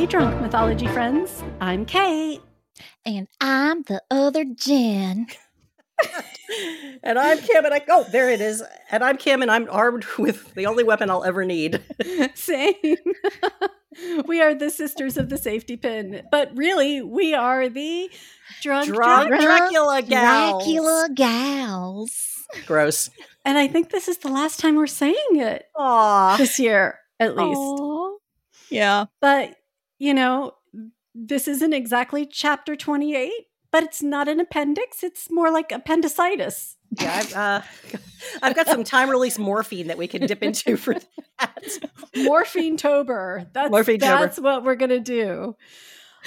Hey, drunk mythology friends. I'm Cait. And I'm the other Jenn. and I'm Kim, and I oh, there it is. And I'm Kim, and I'm armed with the only weapon I'll ever need. Same. we are the sisters of the safety pin, but really, we are the drunk, drunk, drunk Dracula gals. Dracula gals. Gross. And I think this is the last time we're saying it. Aww. This year, at least. Aww. Yeah. But you know, this isn't exactly chapter 28, but it's not an appendix. It's more like appendicitis. Yeah, I've, uh, I've got some time release morphine that we can dip into for that. morphine tober. That's, morphine that's what we're going to do.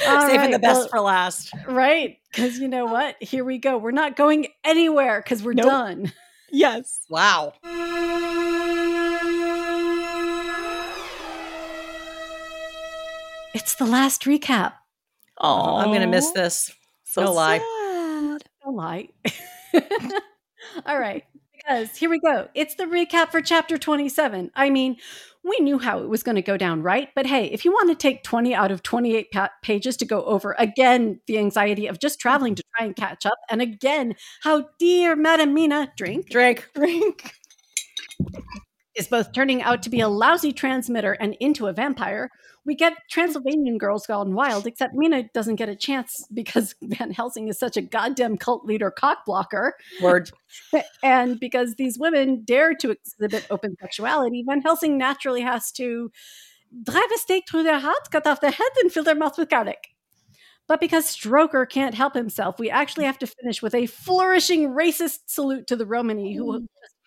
All Saving right, the best well, for last. Right. Because you know what? Here we go. We're not going anywhere because we're nope. done. Yes. Wow. It's the last recap. Oh, I'm gonna miss this. So no sad. lie. No lie. All right. Because here we go. It's the recap for chapter 27. I mean, we knew how it was going to go down, right? But hey, if you want to take 20 out of 28 pa- pages to go over again the anxiety of just traveling to try and catch up, and again how dear Madam Mina drink, drink, drink is both turning out to be a lousy transmitter and into a vampire, we get Transylvanian girls gone wild, except Mina doesn't get a chance because Van Helsing is such a goddamn cult leader cockblocker. Word. and because these women dare to exhibit open sexuality, Van Helsing naturally has to drive a stake through their heart, cut off their head, and fill their mouth with garlic. But because Stroker can't help himself, we actually have to finish with a flourishing racist salute to the Romany, who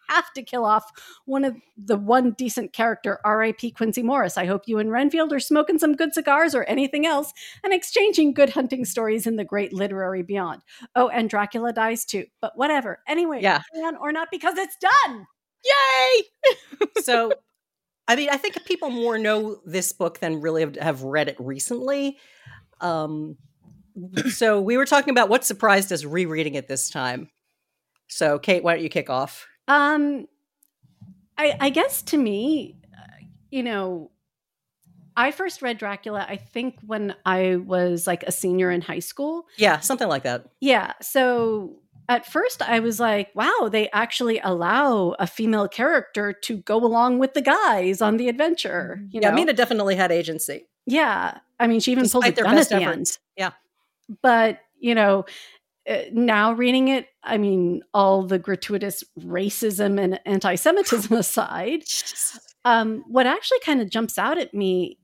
have to kill off one of the one decent character, R.I.P. Quincey Morris. I hope you and Renfield are smoking some good cigars or anything else and exchanging good hunting stories in the great literary beyond. Oh, and Dracula dies too, but whatever. Anyway, yeah. or not because it's done. Yay! so, I mean, I think people more know this book than really have, have read it recently. Um, so we were talking about what surprised us rereading it this time. So, Cait, why don't you kick off? Um, I, I guess to me, uh, you know, I first read Dracula, I think when I was like a senior in high school. Yeah, something like that. Yeah. So at first I was like, wow, they actually allow a female character to go along with the guys on the adventure. You yeah, know? Mina definitely had agency. Yeah. I mean, she even Despite pulled a gun at the efforts. end. Yeah. But, you know, now reading it, I mean, all the gratuitous racism and anti Semitism aside, um, what actually kind of jumps out at me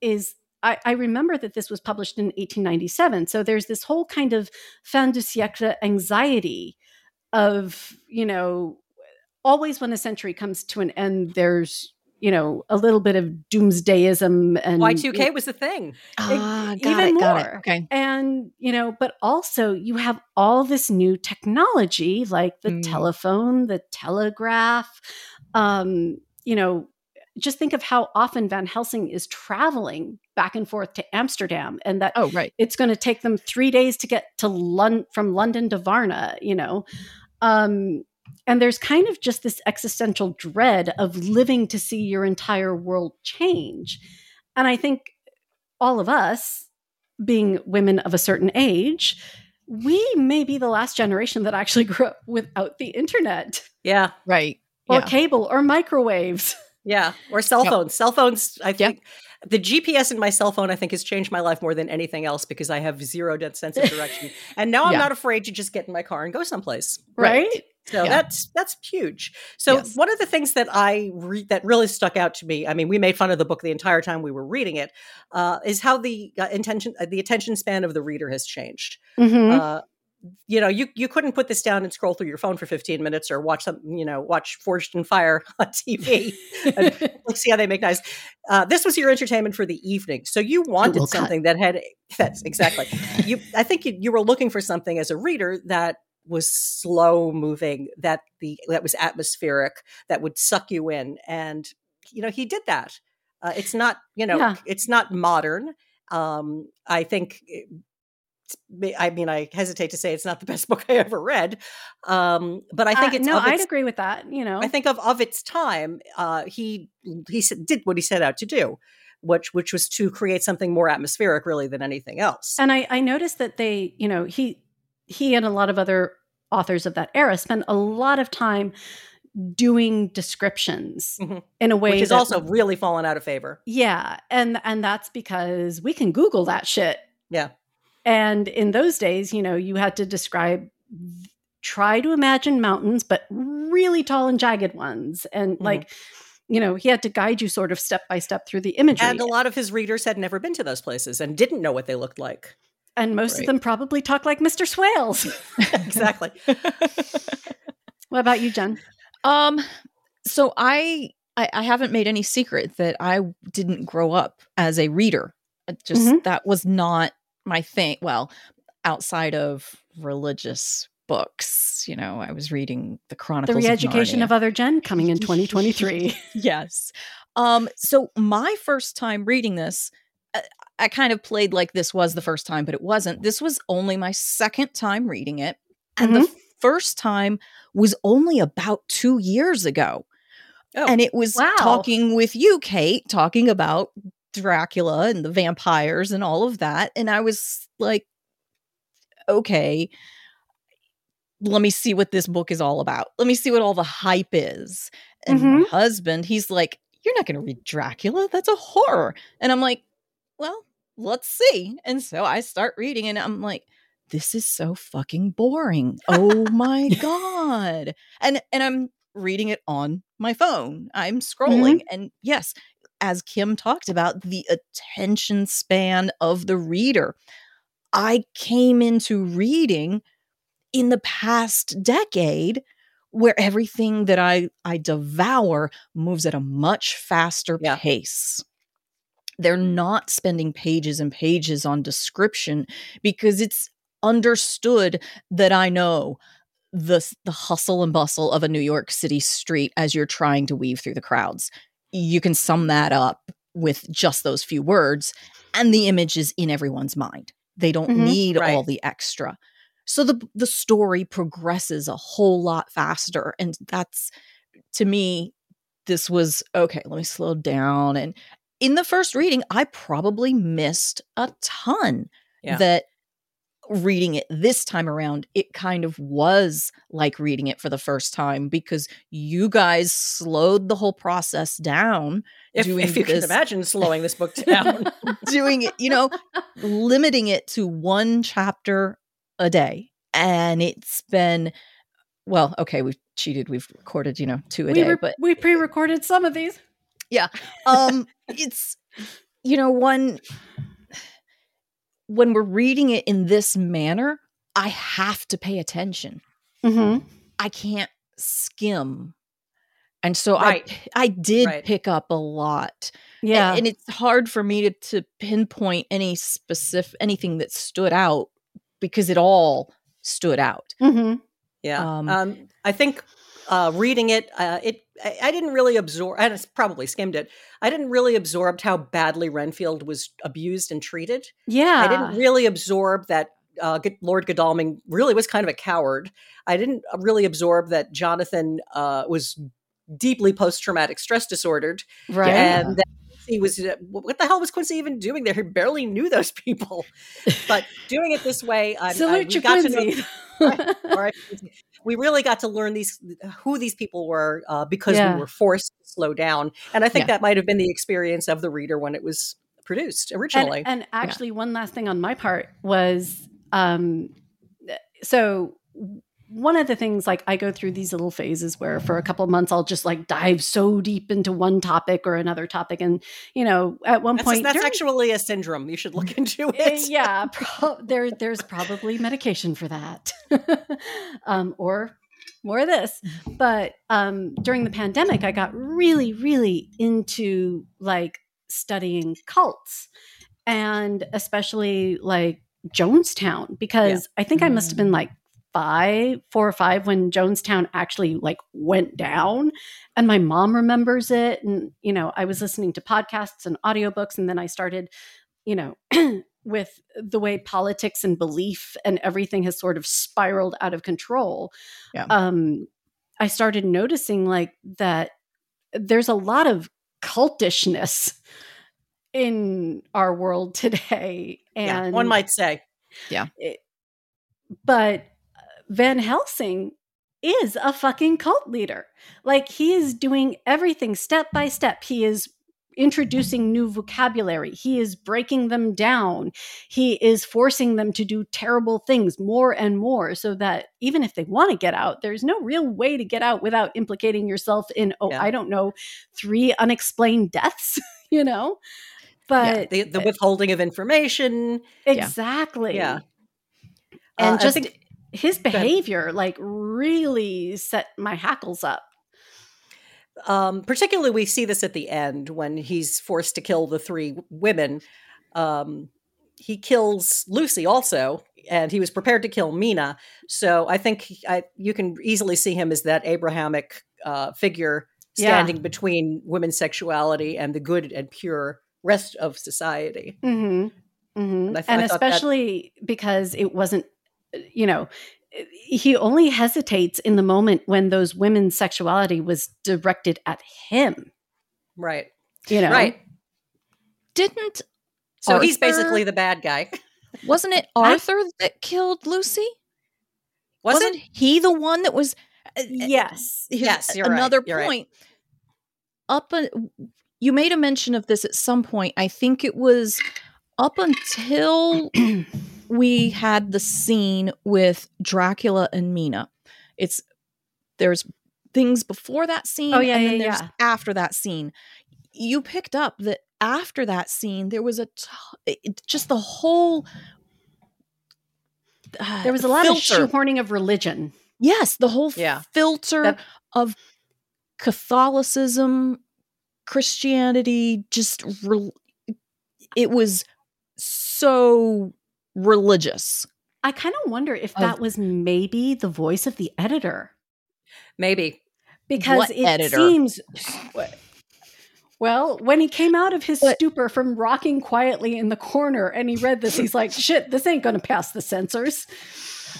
is I, I, remember that this was published in 1897. So there's this whole kind of fin de siècle anxiety of, you know, always when a century comes to an end, there's you know a little bit of doomsdayism and Y2K was the thing. Ah, even it, more. Okay. And you know, but also you have all this new technology like the mm. telephone, the telegraph, um, you know, just think of how often Van Helsing is traveling back and forth to Amsterdam and that oh right it's going to take them 3 days to get to London from London to Varna, you know. Um and there's kind of just this existential dread of living to see your entire world change. And I think all of us, being women of a certain age, we may be the last generation that actually grew up without the internet. Yeah. Right. Or yeah. cable or microwaves. Yeah. Or cell phones. Yep. Cell phones, I think. Yep the GPS in my cell phone, I think, has changed my life more than anything else because I have zero sense of direction. and now I'm yeah. not afraid to just get in my car and go someplace. Right. right? So yeah. that's that's huge. So yes. one of the things that I re- that really stuck out to me, I mean, we made fun of the book the entire time we were reading it, uh, is how the uh, intention, uh, the attention span of the reader has changed. Mm-hmm. Uh, you know, you you couldn't put this down and scroll through your phone for 15 minutes or watch some, you know, watch Forged in Fire on TV and see how they make nice. Uh, this was your entertainment for the evening, so you wanted something cut. that had that's exactly. you, I think you, you were looking for something as a reader that was slow moving, that the that was atmospheric, that would suck you in, and you know, he did that. Uh, it's not, you know, yeah. it's not modern. Um, I think I mean, I hesitate to say it's not the best book I ever read, um, but I think uh, it's. no, I'd agree with that. You know, I think of of its time, uh, he he did what he set out to do, which which was to create something more atmospheric, really, than anything else. And I, I noticed that they, you know, he he and a lot of other authors of that era spent a lot of time doing descriptions mm-hmm. in a way which is that, also really fallen out of favor. Yeah, and and that's because we can Google that shit. Yeah. And in those days, you know, you had to describe try to imagine mountains, but really tall and jagged ones. And mm-hmm. like, you know, he had to guide you sort of step by step through the imagery. And a lot of his readers had never been to those places and didn't know what they looked like. And most right. of them probably talk like Mr. Swales. exactly. what about you, Jenn? Um, so I, I, I haven't made any secret that I didn't grow up as a reader. Just mm-hmm. that was not my thing. Well, outside of religious books. You know, I was reading the Chronicles. The Re-Education of, of Other Jenn coming in 2023. yes. Um, so my first time reading this, I, kind of played like this was the first time, but it wasn't. This was only my second time reading it, and mm-hmm. the first time was only about two years ago. Oh, and it was wow. talking with you, Cait, talking about Dracula and the vampires and all of that. And I was like, okay, let me see what this book is all about. Let me see what all the hype is. And mm-hmm. my husband, he's like, You're not going to read Dracula. That's a horror. And I'm like, Well, let's see. And so I start reading and I'm like, this is so fucking boring. Oh my god. And and I'm reading it on my phone. I'm scrolling mm-hmm. and yes, as Kim talked about, the attention span of the reader. I came into reading in the past decade where everything that I I devour moves at a much faster yeah. pace. They're not spending pages and pages on description because it's understood that I know the the hustle and bustle of a New York City street as you're trying to weave through the crowds. You can sum that up with just those few words and the image is in everyone's mind. They don't mm-hmm, need right. all the extra. So the the story progresses a whole lot faster and that's to me this was okay, let me slow down and in the first reading I probably missed a ton yeah. that reading it this time around, it kind of was like reading it for the first time because you guys slowed the whole process down. If, if you this, can imagine slowing this book down, doing it, you know, limiting it to one chapter a day. And it's been, well, okay, we've cheated. We've recorded, you know, two a we day, re- but we pre recorded some of these. Yeah. Um, it's, you know, one when we're reading it in this manner, I have to pay attention. Mm-hmm. I can't skim. And so right. I I did right. pick up a lot. Yeah. And, and, it's hard for me to, to pinpoint any specific anything that stood out because it all stood out. Mm-hmm. Yeah. Um, um, I think uh, reading it, uh, it I, I, didn't really absorb. I probably skimmed it. I didn't really absorb how badly Renfield was abused and treated. Yeah, I didn't really absorb that uh, Lord Godalming really was kind of a coward. I didn't uh, really absorb that Jonathan uh, was deeply post traumatic stress disordered, right? And that he was uh, what the hell was Quincey even doing there? He barely knew those people, but doing it this way, I, salute I, you, got Quincey. To know, all right, we really got to learn these who these people were uh, because yeah. we were forced to slow down, and I think yeah. that might have been the experience of the reader when it was produced originally. And, and actually, yeah. one last thing on my part was um, so one of the things like I go through these little phases where for a couple months I'll just like dive so deep into one topic or another topic. And you know at one that's point that's during, actually a syndrome. You should look into eh, it. yeah pro- there there's probably medication for that. Um, or more of this. But um, during the pandemic I got really really into like studying cults and especially like Jonestown because yeah. I think I must have been mm. like five, four or five when Jonestown actually like went down. And my mom remembers it. And, you know, I was listening to podcasts and audiobooks. And then I started, you know, with the way politics and belief and everything has sort of spiraled out of control. Yeah. Um, I started noticing like that there's a lot of cultishness in our world today. And yeah, one might say. it- but Van Helsing is a fucking cult leader. Like he is doing everything step by step. He is introducing new vocabulary. He is breaking them down. He is forcing them to do terrible things more and more so that even if they want to get out, there's no real way to get out without implicating yourself in oh, Yeah. I don't know, three unexplained deaths, you know? But the, the withholding of information. exactly. Yeah. and Uh, just think- his behavior like really set my hackles up um, particularly we see this at the end when he's forced to kill the three women. Um, he kills Lucy also, and he was prepared to kill Mina. So I think he- I, you can easily see him as that Abrahamic uh, figure Yeah. standing between women's sexuality and the good and pure rest of society. hmm hmm And I and I thought that- especially because it wasn't you know he only hesitates in the moment when those women's sexuality was directed at him Right. you know Right. Didn't So he's basically the bad guy. wasn't it I- Arthur that killed Lucy? Was Wasn't it? he the one that was? uh, uh, yes his- Yes, you're right, another you're right. point. Up, a, you made a mention of this at some point. I think it was up until we had the scene with Dracula and Mina. It's there's things before that scene, Oh, yeah, and then yeah, there's yeah. after that scene. You picked up that after that scene, there was a t- it- just the whole. uh, there was a lot filter. of shoehorning of religion Yes, the whole Yeah. filter That- of Catholicism, Christianity, just re- it was so religious. i kind of wonder if Of- that was maybe the voice of the editor Maybe. because What it editor? seems well when he came out of his But- stupor from rocking quietly in the corner and he read this he's like shit this ain't gonna pass the censors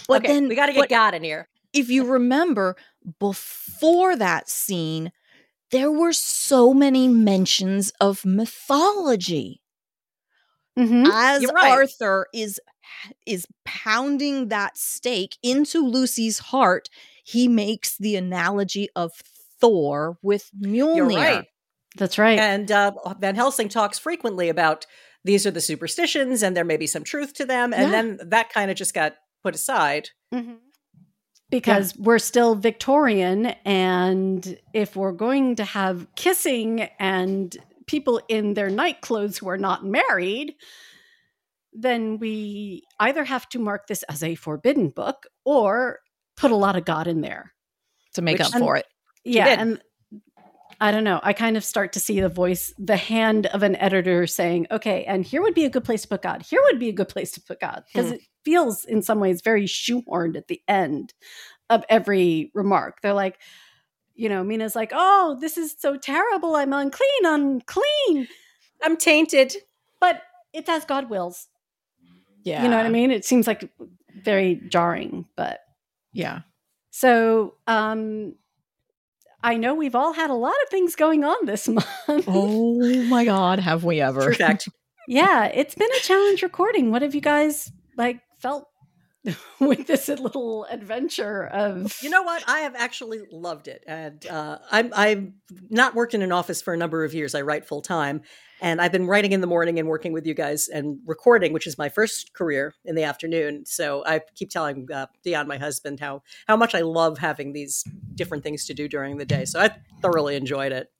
But okay, then we got to get but God in here. if you remember before that scene, there were so many mentions of mythology. Mhm. As right. Arthur is is pounding that stake into Lucy's heart, he makes the analogy of Thor with Mjolnir. You're right. that's right And uh, Van Helsing talks frequently about these are the superstitions and there may be some truth to them. And Yeah. then that kind of just got put aside. because we're still Victorian, and if we're going to have kissing and people in their night clothes who are not married, then we either have to mark this as a forbidden book or put a lot of God in there. to make up for it. Yeah, and I don't know. I kind of start to see the voice, the hand of an editor saying, "Okay, and here would be a good place to put God. Here would be a good place to put God," because Hmm. it feels in some ways very shoehorned at the end of every remark. They're like, you know, Mina's like, "Oh, this is so terrible. I'm unclean, unclean," I'm tainted. but it's as God wills. Yeah. You know what I mean? It seems like very jarring, but Yeah. so um I know we've all had a lot of things going on this month. Oh my God, have we ever? True fact. yeah, it's been a challenge recording. What have you guys like felt with this little adventure of You know what? I have actually loved it, and uh, I'm I've not worked in an office for a number of years. I write full time, and I've been writing in the morning and working with you guys and recording, which is my first career in the afternoon. So I keep telling uh, Dion, my husband, how how much I love having these different things to do during the day. So I thoroughly enjoyed it.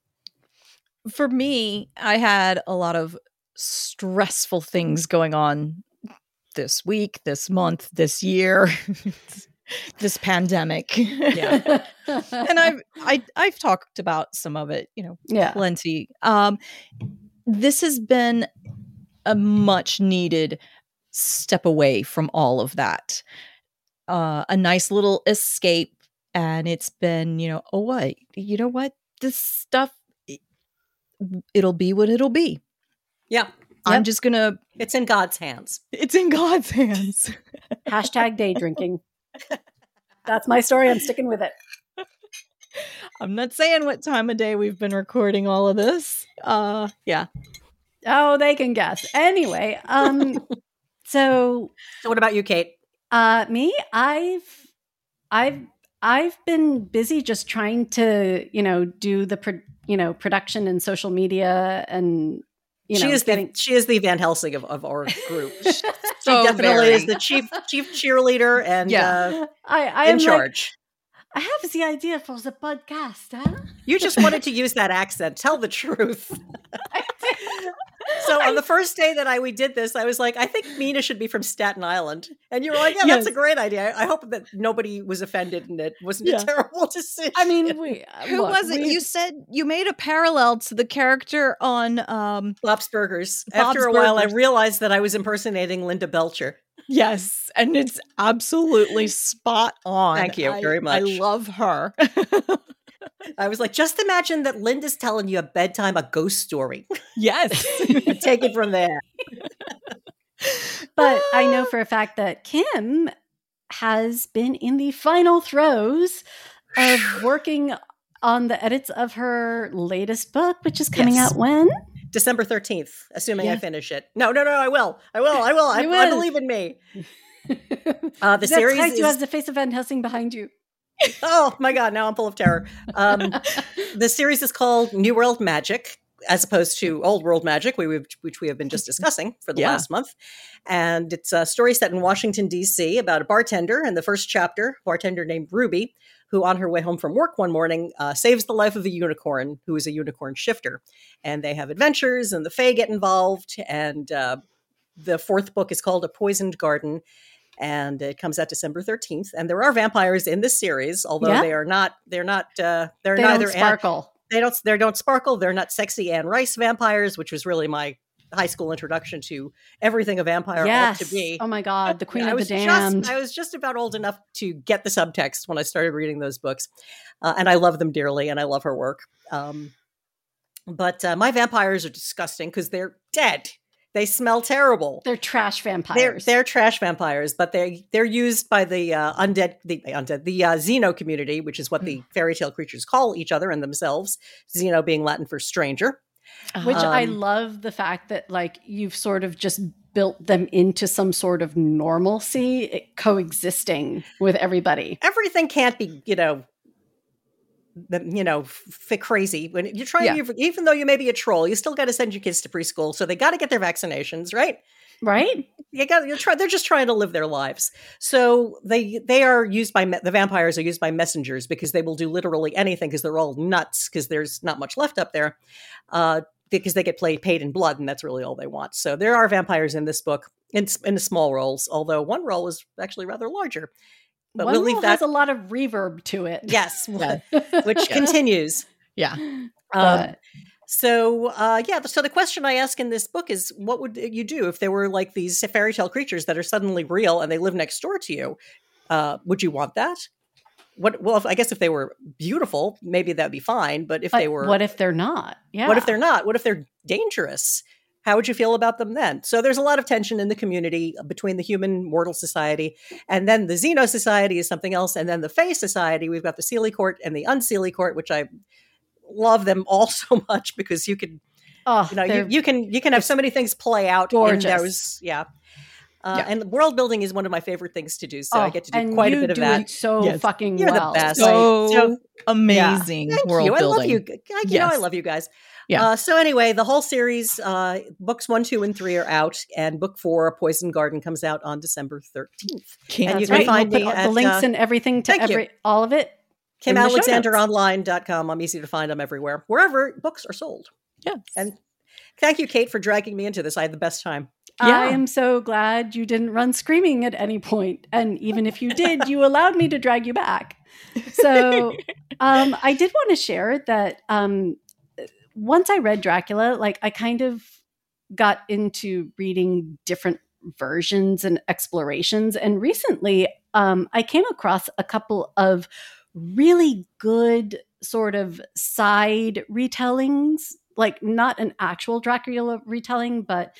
For me, I had a lot of stressful things going on this week, this month, this year, this pandemic. Yeah. and I've I, I've talked about some of it, you know, yeah. plenty. Um, this has been a much needed step away from all of that. Uh, a nice little escape, and it's been, you know, oh what, you know what, this stuff, it, it'll be what it'll be. Yeah, I'm just gonna. it's in God's hands. It's in God's hands. Hashtag day drinking. That's my story. I'm sticking with it. I'm not saying what time of day we've been recording all of this. Uh, yeah, Oh, they can guess. Anyway, um, so So what about you, Cait? uh, me, I've, I've, I've been busy just trying to, you know, do the, pro- you know, production and social media and, you she know, is getting. the she is the Van Helsing of, of our group. She So definitely very. is the chief chief cheerleader and Yeah. uh, I, I in am like, charge. I have the idea for the podcast, huh? you just wanted to use that accent. Tell the truth. So on the first day that I we did this, I was like, I think Mina should be from Staten Island, and you were like, Yeah, that's a great idea. I hope that nobody was offended and it wasn't Yeah. a terrible decision. I mean, we, Who look, was it? we- You said you made a parallel to the character on um Bob's Burgers. Bob's After a while, I realized that I was impersonating Linda Belcher. Yes, and it's absolutely spot on. Thank you I- very much. I love her. I was like, just imagine that Linda's telling you a bedtime, a ghost story. yes. Take it from there. But I know for a fact that Kim has been in the final throes of working on the edits of her latest book, which is coming Yes. out when? December 13th, assuming I finish it. No, no, no, I will. I will. I will. I, You I will. believe in me. Uh, the That's series right, you have the face of Van Helsing behind you. oh my god, now I'm full of terror. Um, the series is called New World Magic, as opposed to Old World Magic, which we have been just discussing for the Yeah. last month. And it's a story set in Washington, D.C., about a bartender. In the first chapter, bartender named Ruby, who on her way home from work one morning uh, saves the life of a unicorn who is a unicorn shifter. And they have adventures, and the Fae get involved. And uh, the fourth book is called A Poisoned Garden. And it comes out December 13th. And there are vampires in this series, although Yeah. they are not, they're not, uh, they're They neither don't Anne- sparkle. they don't they don't sparkle they're not sexy Anne Rice vampires which was really my high school introduction to everything a vampire yes. ought to be Oh my God, the Queen I of the was Damned. just I was just about old enough to get the subtext when I started reading those books uh, and I love them dearly and I love her work um, but uh, my vampires are disgusting because they're dead they smell terrible They're trash they're vampires. they're trash vampires, but they they're used by the uh, undead the undead the uh, Xeno community, which is what Hmm. the fairy tale creatures call each other and themselves. Xeno being Latin for stranger. Which I Um, love the fact that like you've sort of just built them into some sort of normalcy, coexisting with everybody. Everything can't be you know. The, you know, f- crazy when you're trying. Yeah. Even though you may be a troll, you still got to send your kids to preschool, so they got to get their vaccinations, right? Right? you got you're try, they're just trying to live their lives so they they are used by me- the vampires are used by messengers because they will do literally anything because they're all nuts because there's not much left up there uh because they get played paid in blood and that's really all they want so there are vampires in this book in, in small roles although one role is actually rather larger but One we'll leave that has a lot of reverb to it. yes Yeah. which continues Yeah. um, so uh, yeah, so the question I ask in this book is, what would you do if there were like these fairy tale creatures that are suddenly real and they live next door to you? Uh, would you want that? What? Well, if, I guess if they were beautiful, maybe that'd be fine. But if but they were, what if they're not? Yeah. what if they're not? What if they're dangerous? How would you feel about them then? So there's a lot of tension in the community between the human mortal society and then the Xeno society is something else, and then the Fae society. We've got the Seelie Court and the Unseelie Court, which I love them all so much because you could Oh, you know you, you can you can have so many things play out gorgeous. in those yeah uh, Yeah. and world building is one of my favorite things to do so i oh, get to do and quite a bit of do that it so Yes. fucking You're the best. So, So- amazing thank world you i love you G- you know i love you guys Yeah. uh, so anyway the whole series uh, books one two and three are out and book four A poison garden comes out on december 13th Can't and you can right. find we'll me at, the links uh, and everything to thank you. all of it. in the show kimalexanderonline.com i'm easy to find i'm everywhere wherever books are sold Yes. and thank you cait for dragging me into this i had the best time I am so glad you didn't run screaming at any point. point, and even if you did, you allowed me to drag you back. So um, I did want to share that um, once I read Dracula, like I kind of got into reading different versions and explorations. And recently, um, I came across a couple of really good sort of side retellings, like not an actual Dracula retelling, but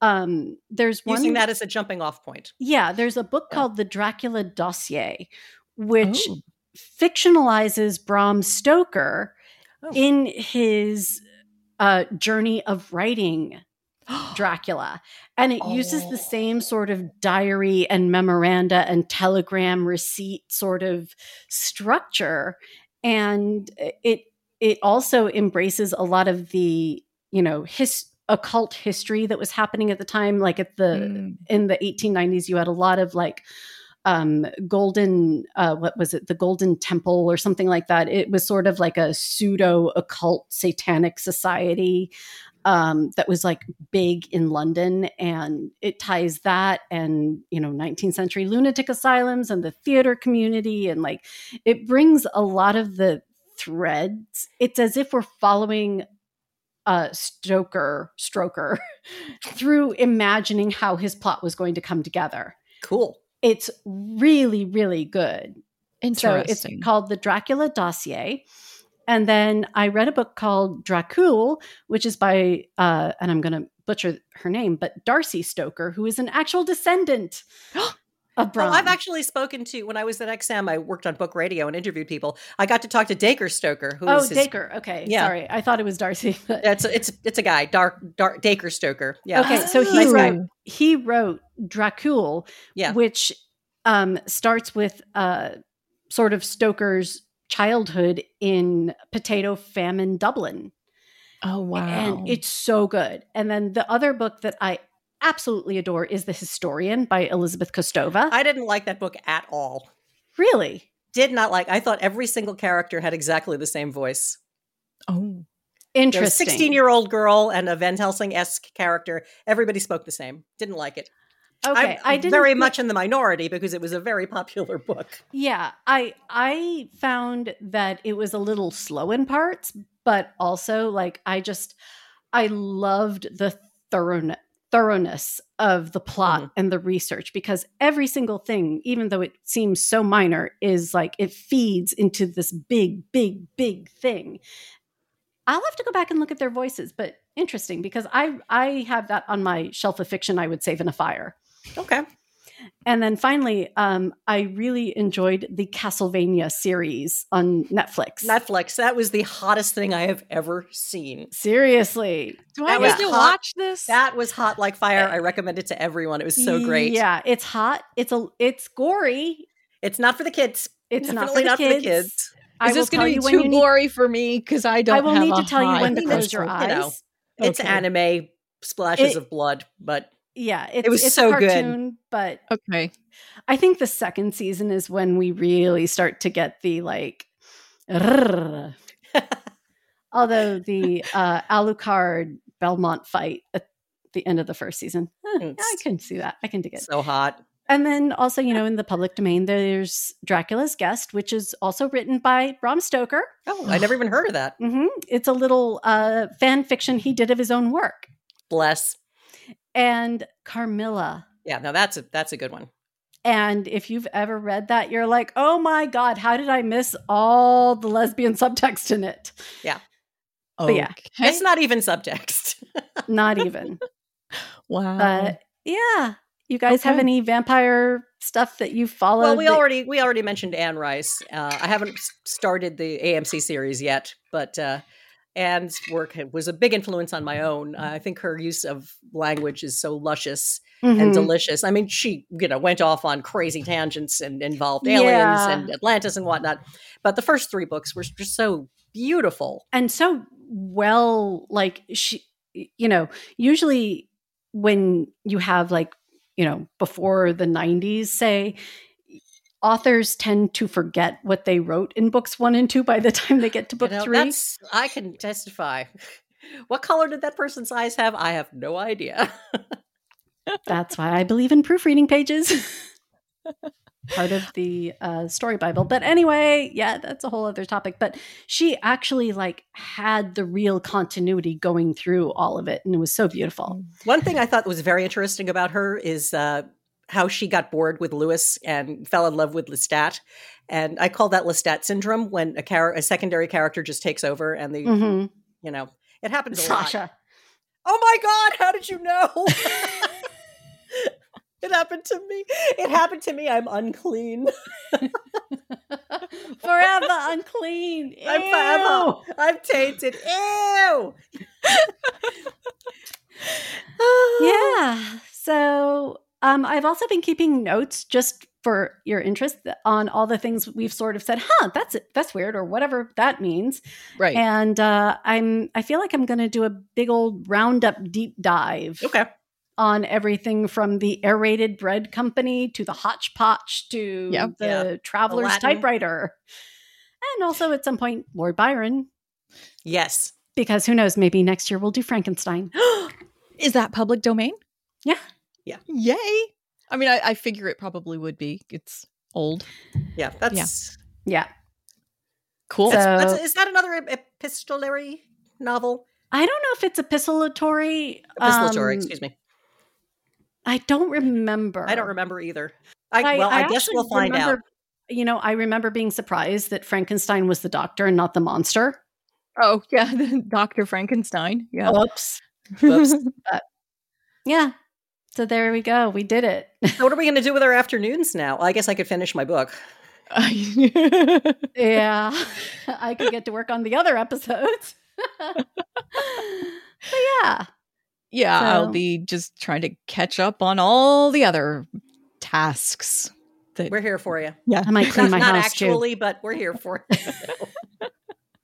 um, there's one using that as a jumping off point yeah, there's a book Yeah. called The Dracula Dossier, which Oh. fictionalizes Bram Stoker Oh. in his uh, journey of writing Dracula. And it uses Oh. the same sort of diary and memoranda and telegram receipt sort of structure. And it it also embraces a lot of the, you know, his occult history that was happening at the time. Like at the Mm. in the 1890s, you had a lot of like um golden uh what was it? The golden temple or something like that. It was sort of like a pseudo occult satanic society um that was like big in london and it ties that and you know 19th century lunatic asylums and the theater community and like it brings a lot of the threads. It's as if we're following uh stoker stroker through imagining how his plot was going to come together. Cool. It's really really good. So it's called the dracula dossier. And then i read a book called dracul which is by uh, and i'm going to butcher her name but darcy stoker who is an actual descendant of Bram. Well, I've actually spoken to when I was at XM. I worked on book radio and interviewed people. I got to talk to Dacre Stoker, who oh is his, Dacre. okay Yeah. sorry i thought it was darcy but- It's a, it's it's a guy, Dark Dark Dacre Stoker. Yeah. okay so he Nice guy. wrote he wrote dracul Yeah. which um, starts with uh, sort of stoker's childhood in potato famine dublin oh wow. and it's so good. And then the other book that I absolutely adore is The Historian by Elizabeth Kostova. I didn't like that book at all. really Did not like. I thought every single character had exactly the same voice. oh. There was a interesting. 16 year old girl and a Van Helsing esque character. Everybody spoke the same. Didn't like it. Okay, I'm I didn't very much in the minority because it was a very popular book. Yeah, I I found that it was a little slow in parts, but also like I just I loved the thoroughness thoroughness of the plot Mhm. and the research because every single thing even though it seems so minor is like it feeds into this big big big thing i'll have to go back and look at their voices but interesting because i i have that on my shelf of fiction i would save in a fire Okay. And then finally, um, I really enjoyed the Castlevania series on Netflix. Netflix. That was the hottest thing I have ever seen. Seriously. Do I was need to watch this? That was hot like fire. I recommend it to everyone. It was so great. Yeah, it's hot. It's a it's gory. It's not for the kids. It's not for Definitely the not kids. for the kids. Is will this going to be too you need, gory for me? Because I don't. I will need to tell you when to close your you eyes. know. It's Okay. anime splashes It- of blood, but Yeah, it's, was it's so a good. cartoon, but Okay. I think the second season is when we really start to get the like. Although the uh, Alucard Belmont fight at the end of the first season, eh, I can see that. I can dig it. so hot. And then also, you know, in the public domain, there's Dracula's Guest, which is also written by Bram Stoker. Oh, I never even heard of that. Mm-hmm. It's a little uh, fan fiction he did of his own work. Bless. And Carmilla. Yeah, no, that's a that's a good one. And if you've ever read that, you're like, oh my God, how did I miss all the lesbian subtext in it? Yeah. But yeah, It's not even subtext. Not even. wow. but yeah, you guys have any vampire stuff that you followed? well, we that- already we already mentioned Anne Rice. Uh, I haven't started the AMC series yet, but uh, Anne's work was a big influence on my own. Uh, I think her use of language is so luscious and Mhm. delicious. I mean, she you know went off on crazy tangents and involved aliens Yeah. and Atlantis and whatnot. But the first three books were just so beautiful. and so well like she you know usually when you have like you know before the 90s say authors tend to forget what they wrote in books 1 and 2 by the time they get to book You know, 3 That's I can testify. What color did that person's eyes have? I have no idea. that's why i believe in proofreading pages part of the uh, story bible but anyway yeah that's a whole other topic but she actually like had the real continuity going through all of it and it was so beautiful One thing I thought was very interesting about her is uh, how she got bored with Louis and fell in love with Lestat. And I call that Lestat syndrome when a, char- a secondary character just takes over and the, hmm you know, it happens a lot. sasha Oh my God, how did you know? it happened to me. It happened to me. I'm unclean. forever unclean. I'm forever. I'm tainted. Ew. yeah. So um, I've also been keeping notes just for your interest on all the things we've sort of said, huh, that's that's weird or whatever that means. Right. And uh, I'm I feel like I'm going to do a big old roundup deep dive Okay. on everything from the aerated bread company to the hotchpotch to Yep. the Yeah. traveler's Latin. typewriter. And also at some point Lord Byron Yes. because who knows maybe next year we'll do Frankenstein. Is that public domain? Yeah. Yeah. Yay. I mean, I, I figure it probably would be. It's old. Yeah. That's Yeah. Cool. So- that's, that's is that another epistolary novel? I don't know if it's epistolatory. Epistolatory, um, excuse me. I don't remember. I don't remember either. I, well, I, guess we'll find out. You know, I remember being surprised that Frankenstein was the doctor and not the monster. oh, yeah. Dr. Frankenstein. Yeah. Oops. Whoops. Yeah. So there we go. We did it. So what are we going to do with our afternoons now? Well, I guess I could finish my book. yeah. I could get to work on the other episodes. but yeah. yeah, I'll be just trying to catch up on all the other tasks. That, We're here for you. yeah. I might clean Not, my not house actually, but we're here for you.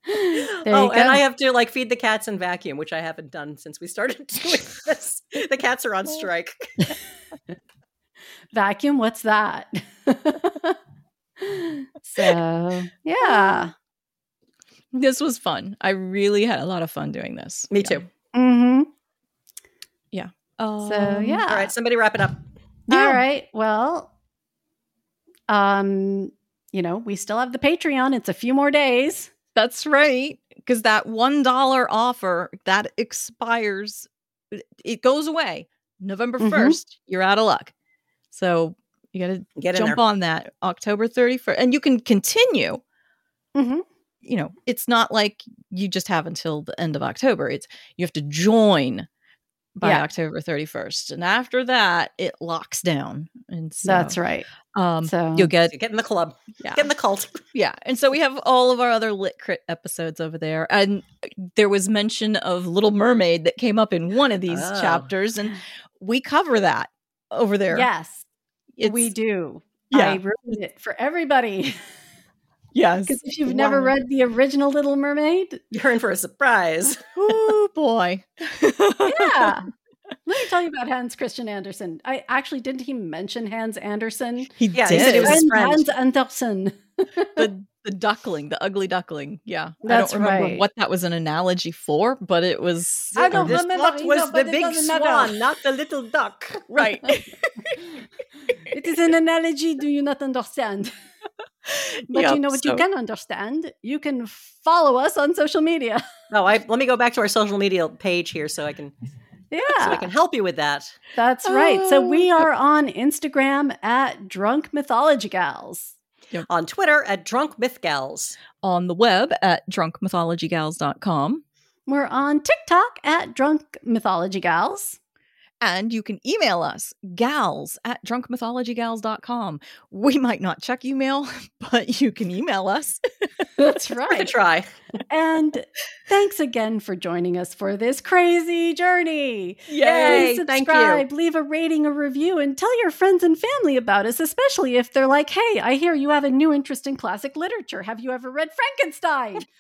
Too. There oh, go. and I have to like feed the cats and vacuum, which I haven't done since we started doing this. The cats are on strike. Vacuum, what's that? so yeah. This was fun. I really had a lot of fun doing this. Me Yeah. too. hmm Um, So yeah. All right, somebody wrap it up. Yeah. All right. Well, um, you know, we still have the Patreon. It's a few more days. That's right. Because that one dollar offer that expires, it goes away November Mhm. 1st You're out of luck. So you got to Get jump on that October 31st, and you can continue. Mm-hmm. You know, it's not like you just have until the end of October. It's you have to join by Yeah. October 31st, and after that, it locks down. And so, That's right. Um, So you'll get Get in the club. yeah, Get in the cult. yeah, and so we have all of our other lit crit episodes over there, and there was mention of Little Mermaid that came up in one of these Oh. chapters, and we cover that over there. yes, It's- we do. Yeah. I ruined it for everybody yes. because if you've never read the original Little Mermaid, You're in for a surprise. oh boy, yeah. Let me tell you about Hans Christian Andersen. I actually didn't he mention Hans Andersen? he Yeah, did. he said he was his friend. Hans Andersen. the the duckling, the ugly duckling. Yeah, That's I don't remember right. what that was an analogy for, but it was I don't this remember thought either, was the big doesn't matter. swan, not the little duck. right. it is an analogy do you not understand? But you know what so- you can understand? You can follow us on social media. Oh, I let me go back to our social media page here so I can Yeah. so I can help you with that. That's right. So Oh, we are on Instagram at Drunk Mythology Gals. On Twitter at Drunk Myth Gals. on the web at drunkmythologygals.com. We're on TikTok at Drunk Mythology Gals. And you can email us, gals at drunkmythologygals.com. We might not check email, but you can email us. That's right. Worth a try. and thanks again for joining us for this crazy journey. Yay, Please thank you. subscribe, leave a rating, a review, and tell your friends and family about us, especially if they're like, hey, I hear you have a new interest in classic literature. Have you ever read Frankenstein?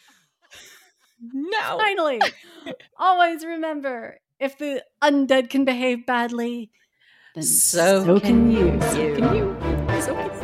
No. Finally, always remember if the undead can behave badly, then so, so can, can you. you. So can you. So can you.